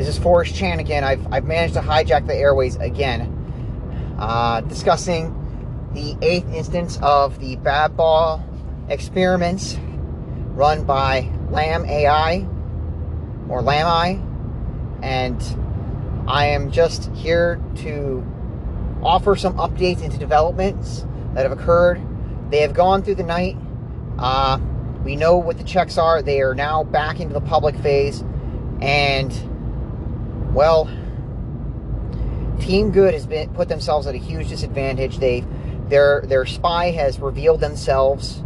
This is Forrest Chan again. I've, I've managed to hijack the airways again. Uh, discussing the eighth instance of the Bad Ball experiments run by Lamb AI or Lamb and I am just here to offer some updates into developments that have occurred. They have gone through the night. Uh, we know what the checks are. They are now back into the public phase, and well, Team Good has been put themselves at a huge disadvantage. They their their spy has revealed themselves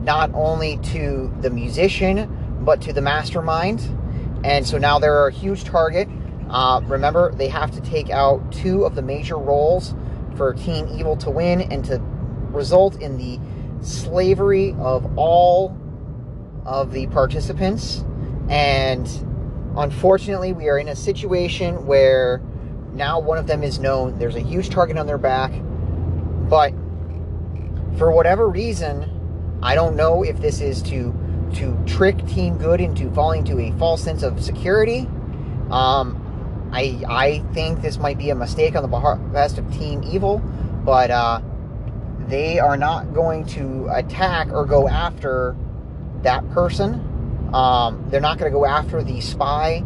not only to the musician but to the mastermind, and so now they're a huge target. Uh, remember, they have to take out two of the major roles for Team Evil to win and to result in the slavery of all of the participants. And unfortunately, we are in a situation where now one of them is known. There's a huge target on their back. But for whatever reason, I don't know if this is to to trick Team Good into falling to a false sense of security. Um, I I think this might be a mistake on the behest of Team Evil, but uh, they are not going to attack or go after that person. Um, they're not going to go after the spy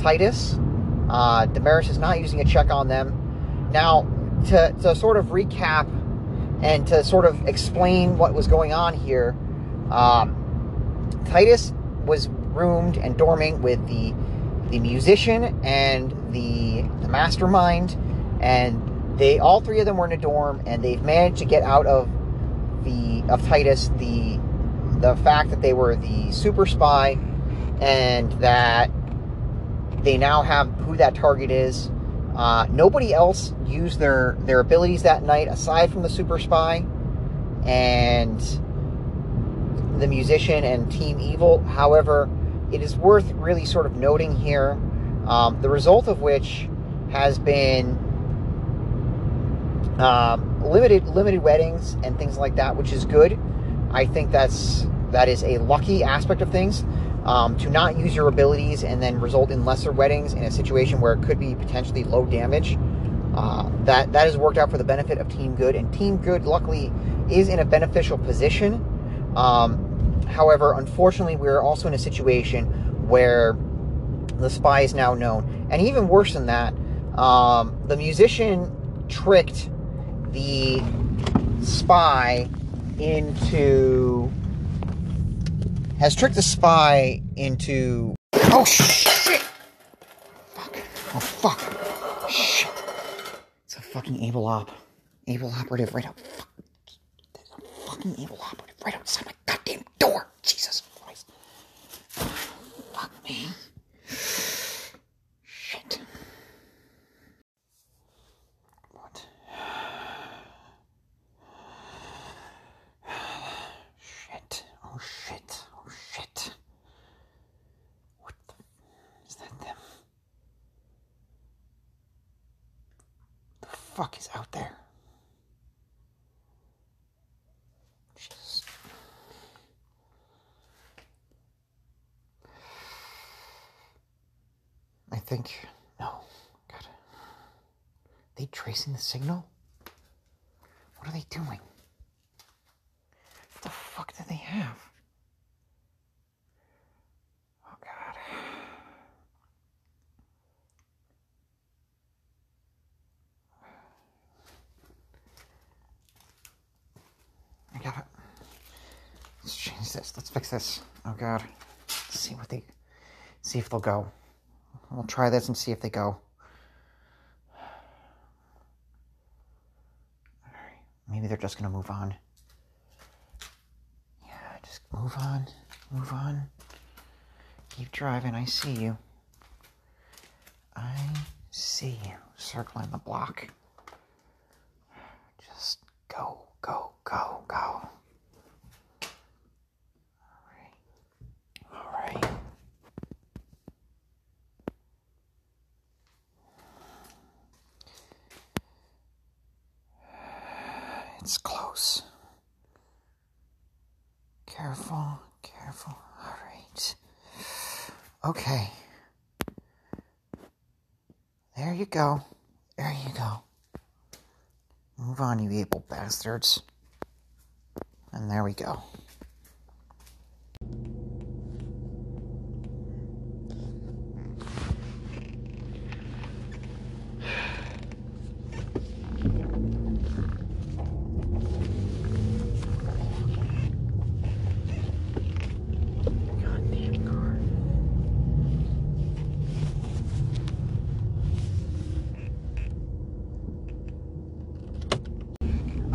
Titus. Uh, Damaris is not using a check on them. Now, to, to sort of recap and to sort of explain what was going on here, um, Titus was roomed and dorming with the the musician and the, the mastermind, and they all three of them were in a dorm, and they've managed to get out of the of Titus the the fact that they were the super spy, and that they now have who that target is. Uh, nobody else used their their abilities that night aside from the super spy and the musician and Team Evil. However, it is worth really sort of noting here um, the result of which has been um, limited limited weddings and things like that, which is good. I think that's that is a lucky aspect of things. Um, to not use your abilities and then result in lesser weddings in a situation where it could be potentially low damage. Uh, that that has worked out for the benefit of Team Good, and Team Good luckily is in a beneficial position. Um, however, unfortunately, we're also in a situation where the spy is now known, and even worse than that, um, the musician tricked the spy into has tricked the spy into. Oh shit! Fuck! Oh fuck! Shit! It's a fucking evil op, evil operative right out. Fuck. Fucking ABEL operative right outside my goddamn door. Jesus Christ! Fuck me. Shit. What? Shit. Oh shit. Oh shit. What the is that them? The fuck is out there? Jesus. I think no. God. They tracing the signal? What are they doing? What the fuck do they have? Oh god. I gotta let's change this. Let's fix this. Oh god. Let's see what they see if they'll go. We'll try this and see if they go. Maybe they're just gonna move on. Yeah, just move on. Move on. Keep driving. I see you. I see you. Circling the block. Just go, go, go, go. It's close. Careful, careful. All right. Okay. There you go. There you go. Move on, you ABEL bastards. And there we go.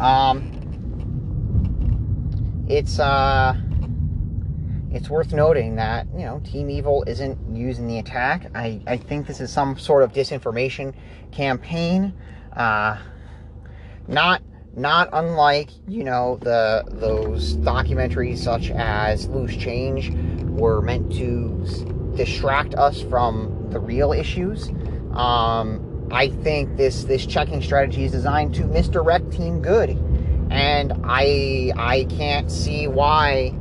Um, it's uh, it's worth noting that you know Team Evil isn't using the attack. I I think this is some sort of disinformation campaign. Uh, not not unlike you know the those documentaries such as Loose Change were meant to distract us from the real issues. Um, I think this this checking strategy is designed to misdirect Team Good, and I I can't see why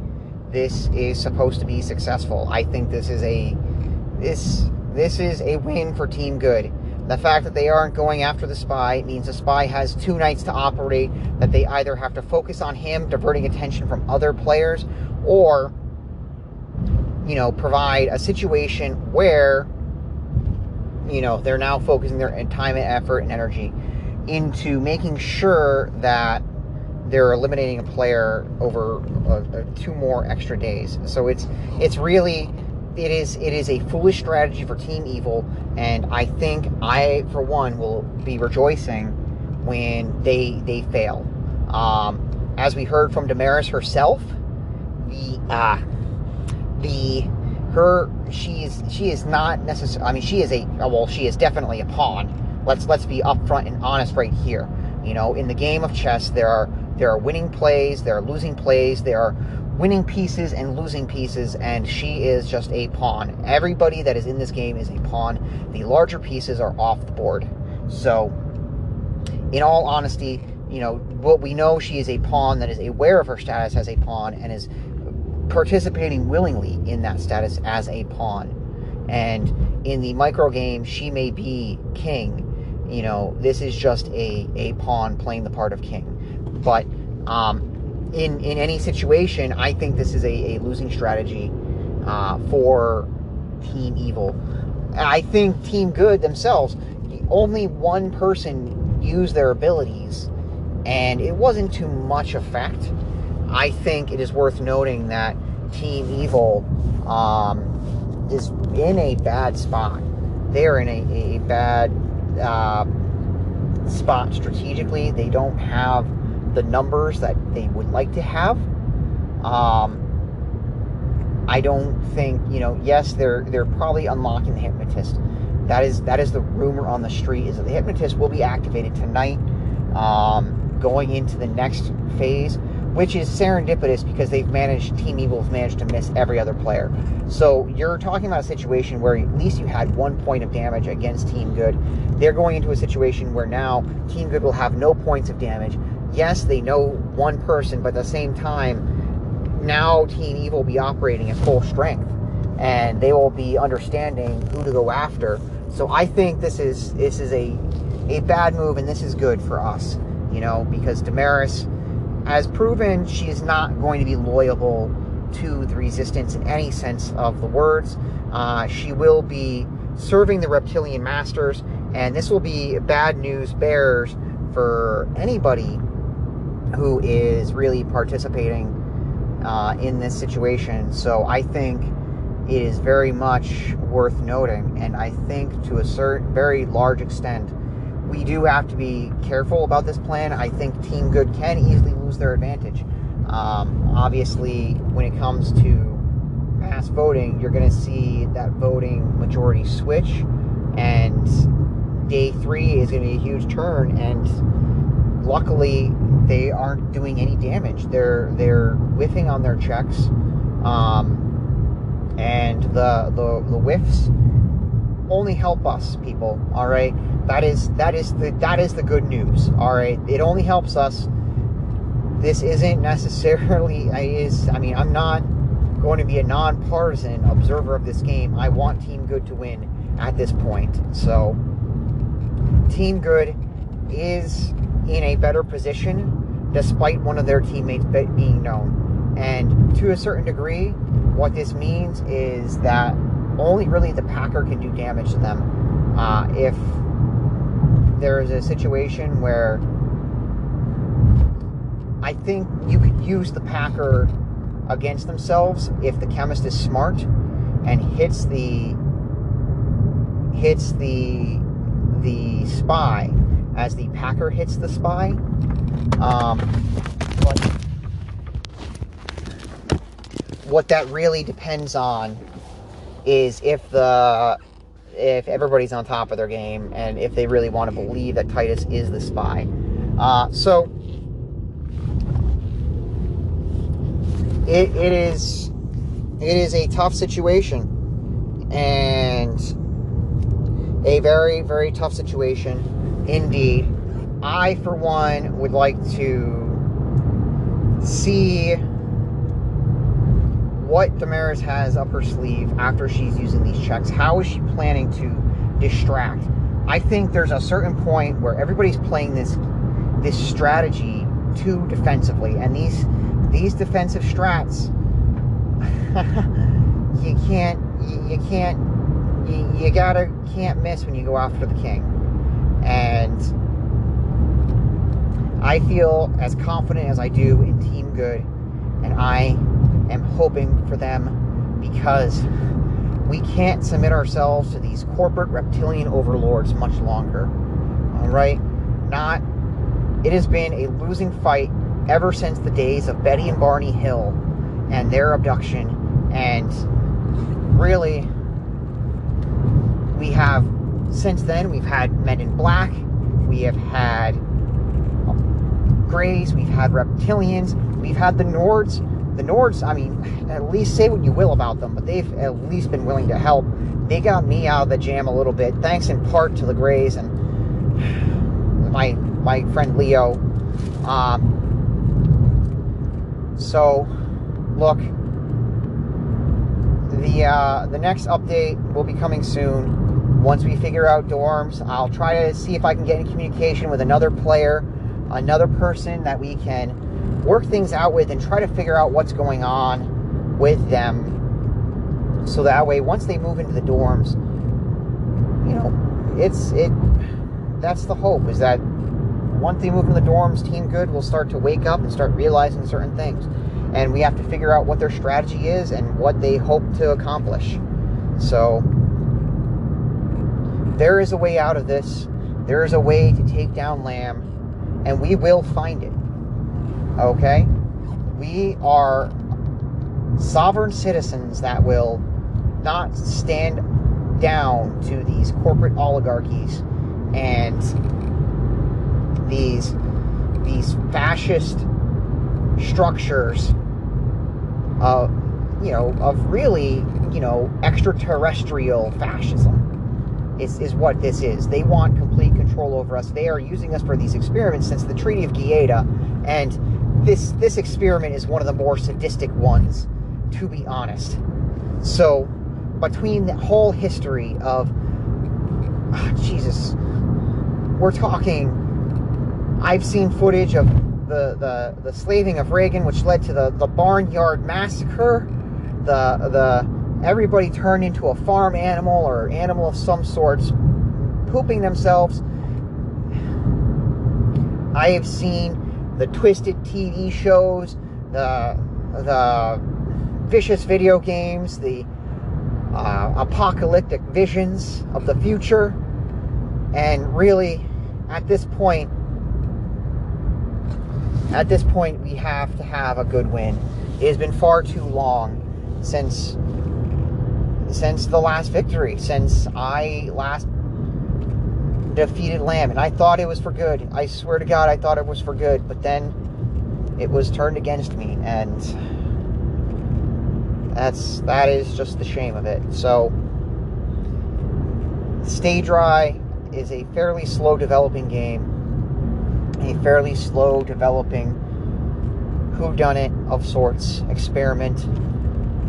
this is supposed to be successful. I think this is a this this is a win for Team Good. The fact that they aren't going after the spy means the spy has two nights to operate. That they either have to focus on him, diverting attention from other players, or you know provide a situation where you know, they're now focusing their time and effort and energy into making sure that they're eliminating a player over uh, two more extra days. So it's it's really it is it is a foolish strategy for Team Evil, and I think I for one will be rejoicing when they they fail. Um, as we heard from Damaris herself, the uh, the her she is she is not necessarily I mean she is a oh, well she is definitely a pawn. Let's let's be upfront and honest right here. You know, in the game of chess there are there are winning plays, there are losing plays, there are winning pieces and losing pieces and she is just a pawn. Everybody that is in this game is a pawn. The larger pieces are off the board. So in all honesty, you know, what we know she is a pawn that is aware of her status as a pawn and is participating willingly in that status as a pawn. And in the micro game, she may be king. You know, this is just a, a pawn playing the part of king. But um, in in any situation, I think this is a, a losing strategy uh, for Team Evil. I think Team Good themselves, only one person used their abilities, and it wasn't too much effect. I think it is worth noting that Team Evil um, is in a bad spot. They're in a, a bad uh, spot strategically. They don't have the numbers that they would like to have. Um, I don't think you know. Yes, they're they're probably unlocking the hypnotist. That is that is the rumor on the street is that the hypnotist will be activated tonight, um, going into the next phase which is serendipitous because they've managed Team Evil have managed to miss every other player. So you're talking about a situation where at least you had one point of damage against Team Good. They're going into a situation where now Team Good will have no points of damage. Yes, they know one person, but at the same time, now Team Evil will be operating at full strength, and they will be understanding who to go after. So I think this is this is a a bad move, and this is good for us, you know, because Damaris has proven she is not going to be loyal to the resistance in any sense of the words. Uh, she will be serving the reptilian masters, and this will be bad news bears for anybody who is really participating uh, in this situation. So I think it is very much worth noting, and I think to a certain very large extent, we do have to be careful about this plan. I think Team Good can easily lose their advantage. Um, obviously, when it comes to mass voting, you're going to see that voting majority switch, and day three is going to be a huge turn. And luckily, they aren't doing any damage. They're they're whiffing on their checks, um, and the the the whiffs only help us, people. All right, that is that is the that is the good news. All right, it only helps us. This isn't necessarily is I mean I'm not going to be a nonpartisan observer of this game. I want Team Good to win at this point. So Team Good is in a better position despite one of their teammates being known. And to a certain degree, what this means is that only really the Packer can do damage to them. Uh, if there is a situation where I think you could use the Packer against themselves if the chemist is smart and hits the hits the the spy as the Packer hits the spy. Um, but what that really depends on is if the if everybody's on top of their game and if they really want to believe that Titus is the spy. Uh, so it, it is it is a tough situation and a very very tough situation indeed i for one would like to see what Damaris has up her sleeve after she's using these checks. How is she planning to distract? I think there's a certain point where everybody's playing this this strategy too defensively, and these these defensive strats, you can't, you, can't, you, you gotta can't miss when you go after the king. And I feel as confident as I do in Team Good, and I am hoping for them because we can't submit ourselves to these corporate reptilian overlords much longer. All right? Not, it has been a losing fight ever since the days of Betty and Barney Hill and their abduction. And really, we have, since then, we've had Men in Black, we have had Greys, we've had Reptilians, we've had the Nords. The Nords, I mean, at least say what you will about them, but they've at least been willing to help. They got me out of the jam a little bit, thanks in part to the Greys and my my friend Leo. Um, so, look, the uh, the next update will be coming soon. Once we figure out dorms, I'll try to see if I can get in communication with another player, another person that we can work things out with and try to figure out what's going on with them. So that way, once they move into the dorms, you know, it's it. That's the hope is that once they move into the dorms, Team Good will start to wake up and start realizing certain things. And we have to figure out what their strategy is and what they hope to accomplish. So, there is a way out of this. There is a way to take down Lamb, and we will find it. Okay? We are sovereign citizens that will not stand down to these corporate oligarchies and these these fascist structures of you know of really you know extraterrestrial fascism is, is what this is. They want complete control over us. They are using us for these experiments since the treaty of Greada and this this experiment is one of the more sadistic ones to be honest. So between the whole history of oh, jesus we're talking I've seen footage of the, the, the slaving of Reagan, which led to the, the barnyard massacre. The, the everybody turned into a farm animal or animal of some sorts, pooping themselves. I have seen the twisted TV shows, the the vicious video games, the uh, apocalyptic visions of the future, and really, at this point, at this point, we have to have a good win. It has been far too long since since the last victory, since I last defeated Lamb, and I thought it was for good. I swear to God, I thought it was for good, but then it was turned against me, and that's that is just the shame of it. So, Stay Dry is a fairly slow developing game a fairly slow developing who done it of sorts experiment.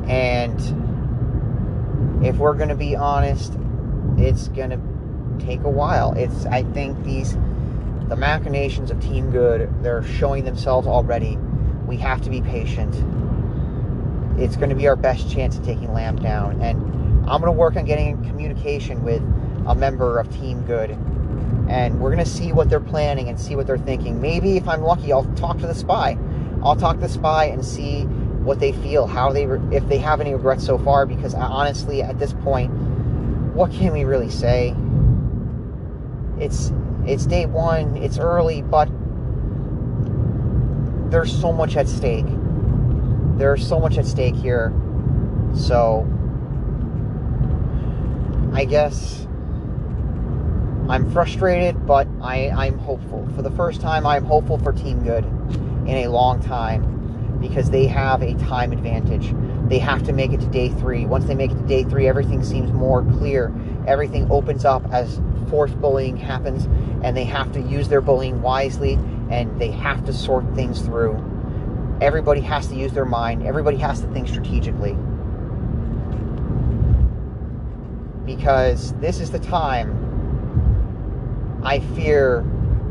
And if we're going to be honest it's going to take a while. It's i think these the machinations of team good they're showing themselves already. We have to be patient. It's going to be our best chance of taking lamb down. And i'm going to work on getting in communication with a member of team good and we're going to see what they're planning and see what they're thinking maybe if i'm lucky i'll talk to the spy I'll talk to the spy and see what they feel, how they, if they have any regrets so far. Because uh, honestly, at this point, what can we really say? It's it's day one. It's early, but there's so much at stake. There's so much at stake here. So I guess I'm frustrated, but I, I'm hopeful. For the first time, I'm hopeful for Team Good in a long time because they have a time advantage. They have to make it to day three. Once they make it to day three, everything seems more clear. Everything opens up as forced bullying happens, and they have to use their bullying wisely and they have to sort things through. Everybody has to use their mind, everybody has to think strategically. Because this is the time I fear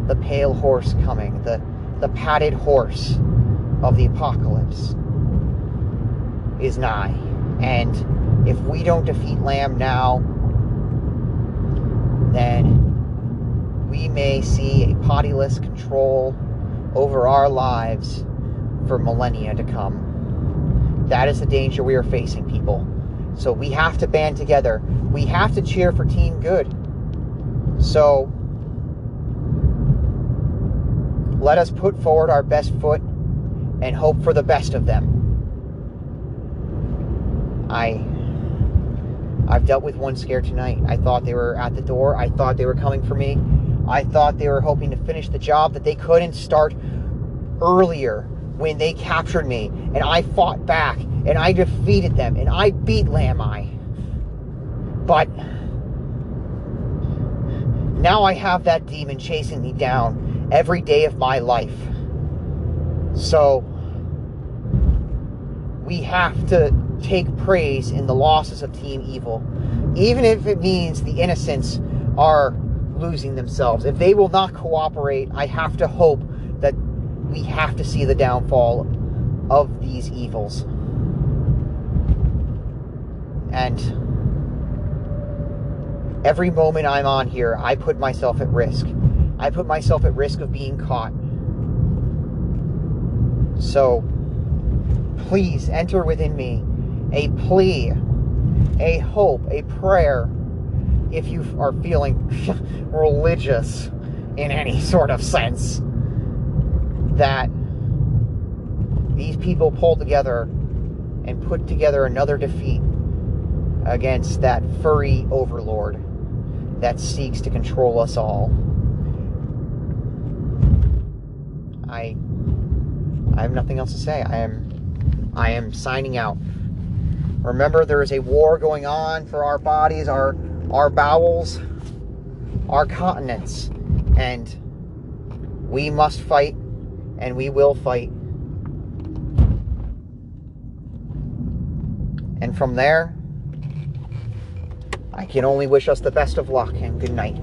the pale horse coming, the the padded horse of the apocalypse is nigh. And if we don't defeat Lamb now, then we may see a pottyless control over our lives for millennia to come. That is the danger we are facing, people. So we have to band together. We have to cheer for Team Good. So let us put forward our best foot and hope for the best of them. I I've dealt with one scare tonight. I thought they were at the door. I thought they were coming for me. I thought they were hoping to finish the job that they couldn't start earlier when they captured me and I fought back and I defeated them and I beat Lamai. But now I have that demon chasing me down every day of my life. So we have to take praise in the losses of Team Evil, even if it means the innocents are losing themselves. If they will not cooperate, I have to hope that we have to see the downfall of these evils. And every moment I'm on here, I put myself at risk. I put myself at risk of being caught. So, please enter within me a plea, a hope, a prayer, if you are feeling religious in any sort of sense, that these people pull together and put together another defeat against that furry overlord that seeks to control us all. I I have nothing else to say. I am I am signing out. Remember there is a war going on for our bodies, our our bowels, our continents, and we must fight and we will fight. And from there, I can only wish us the best of luck and good night.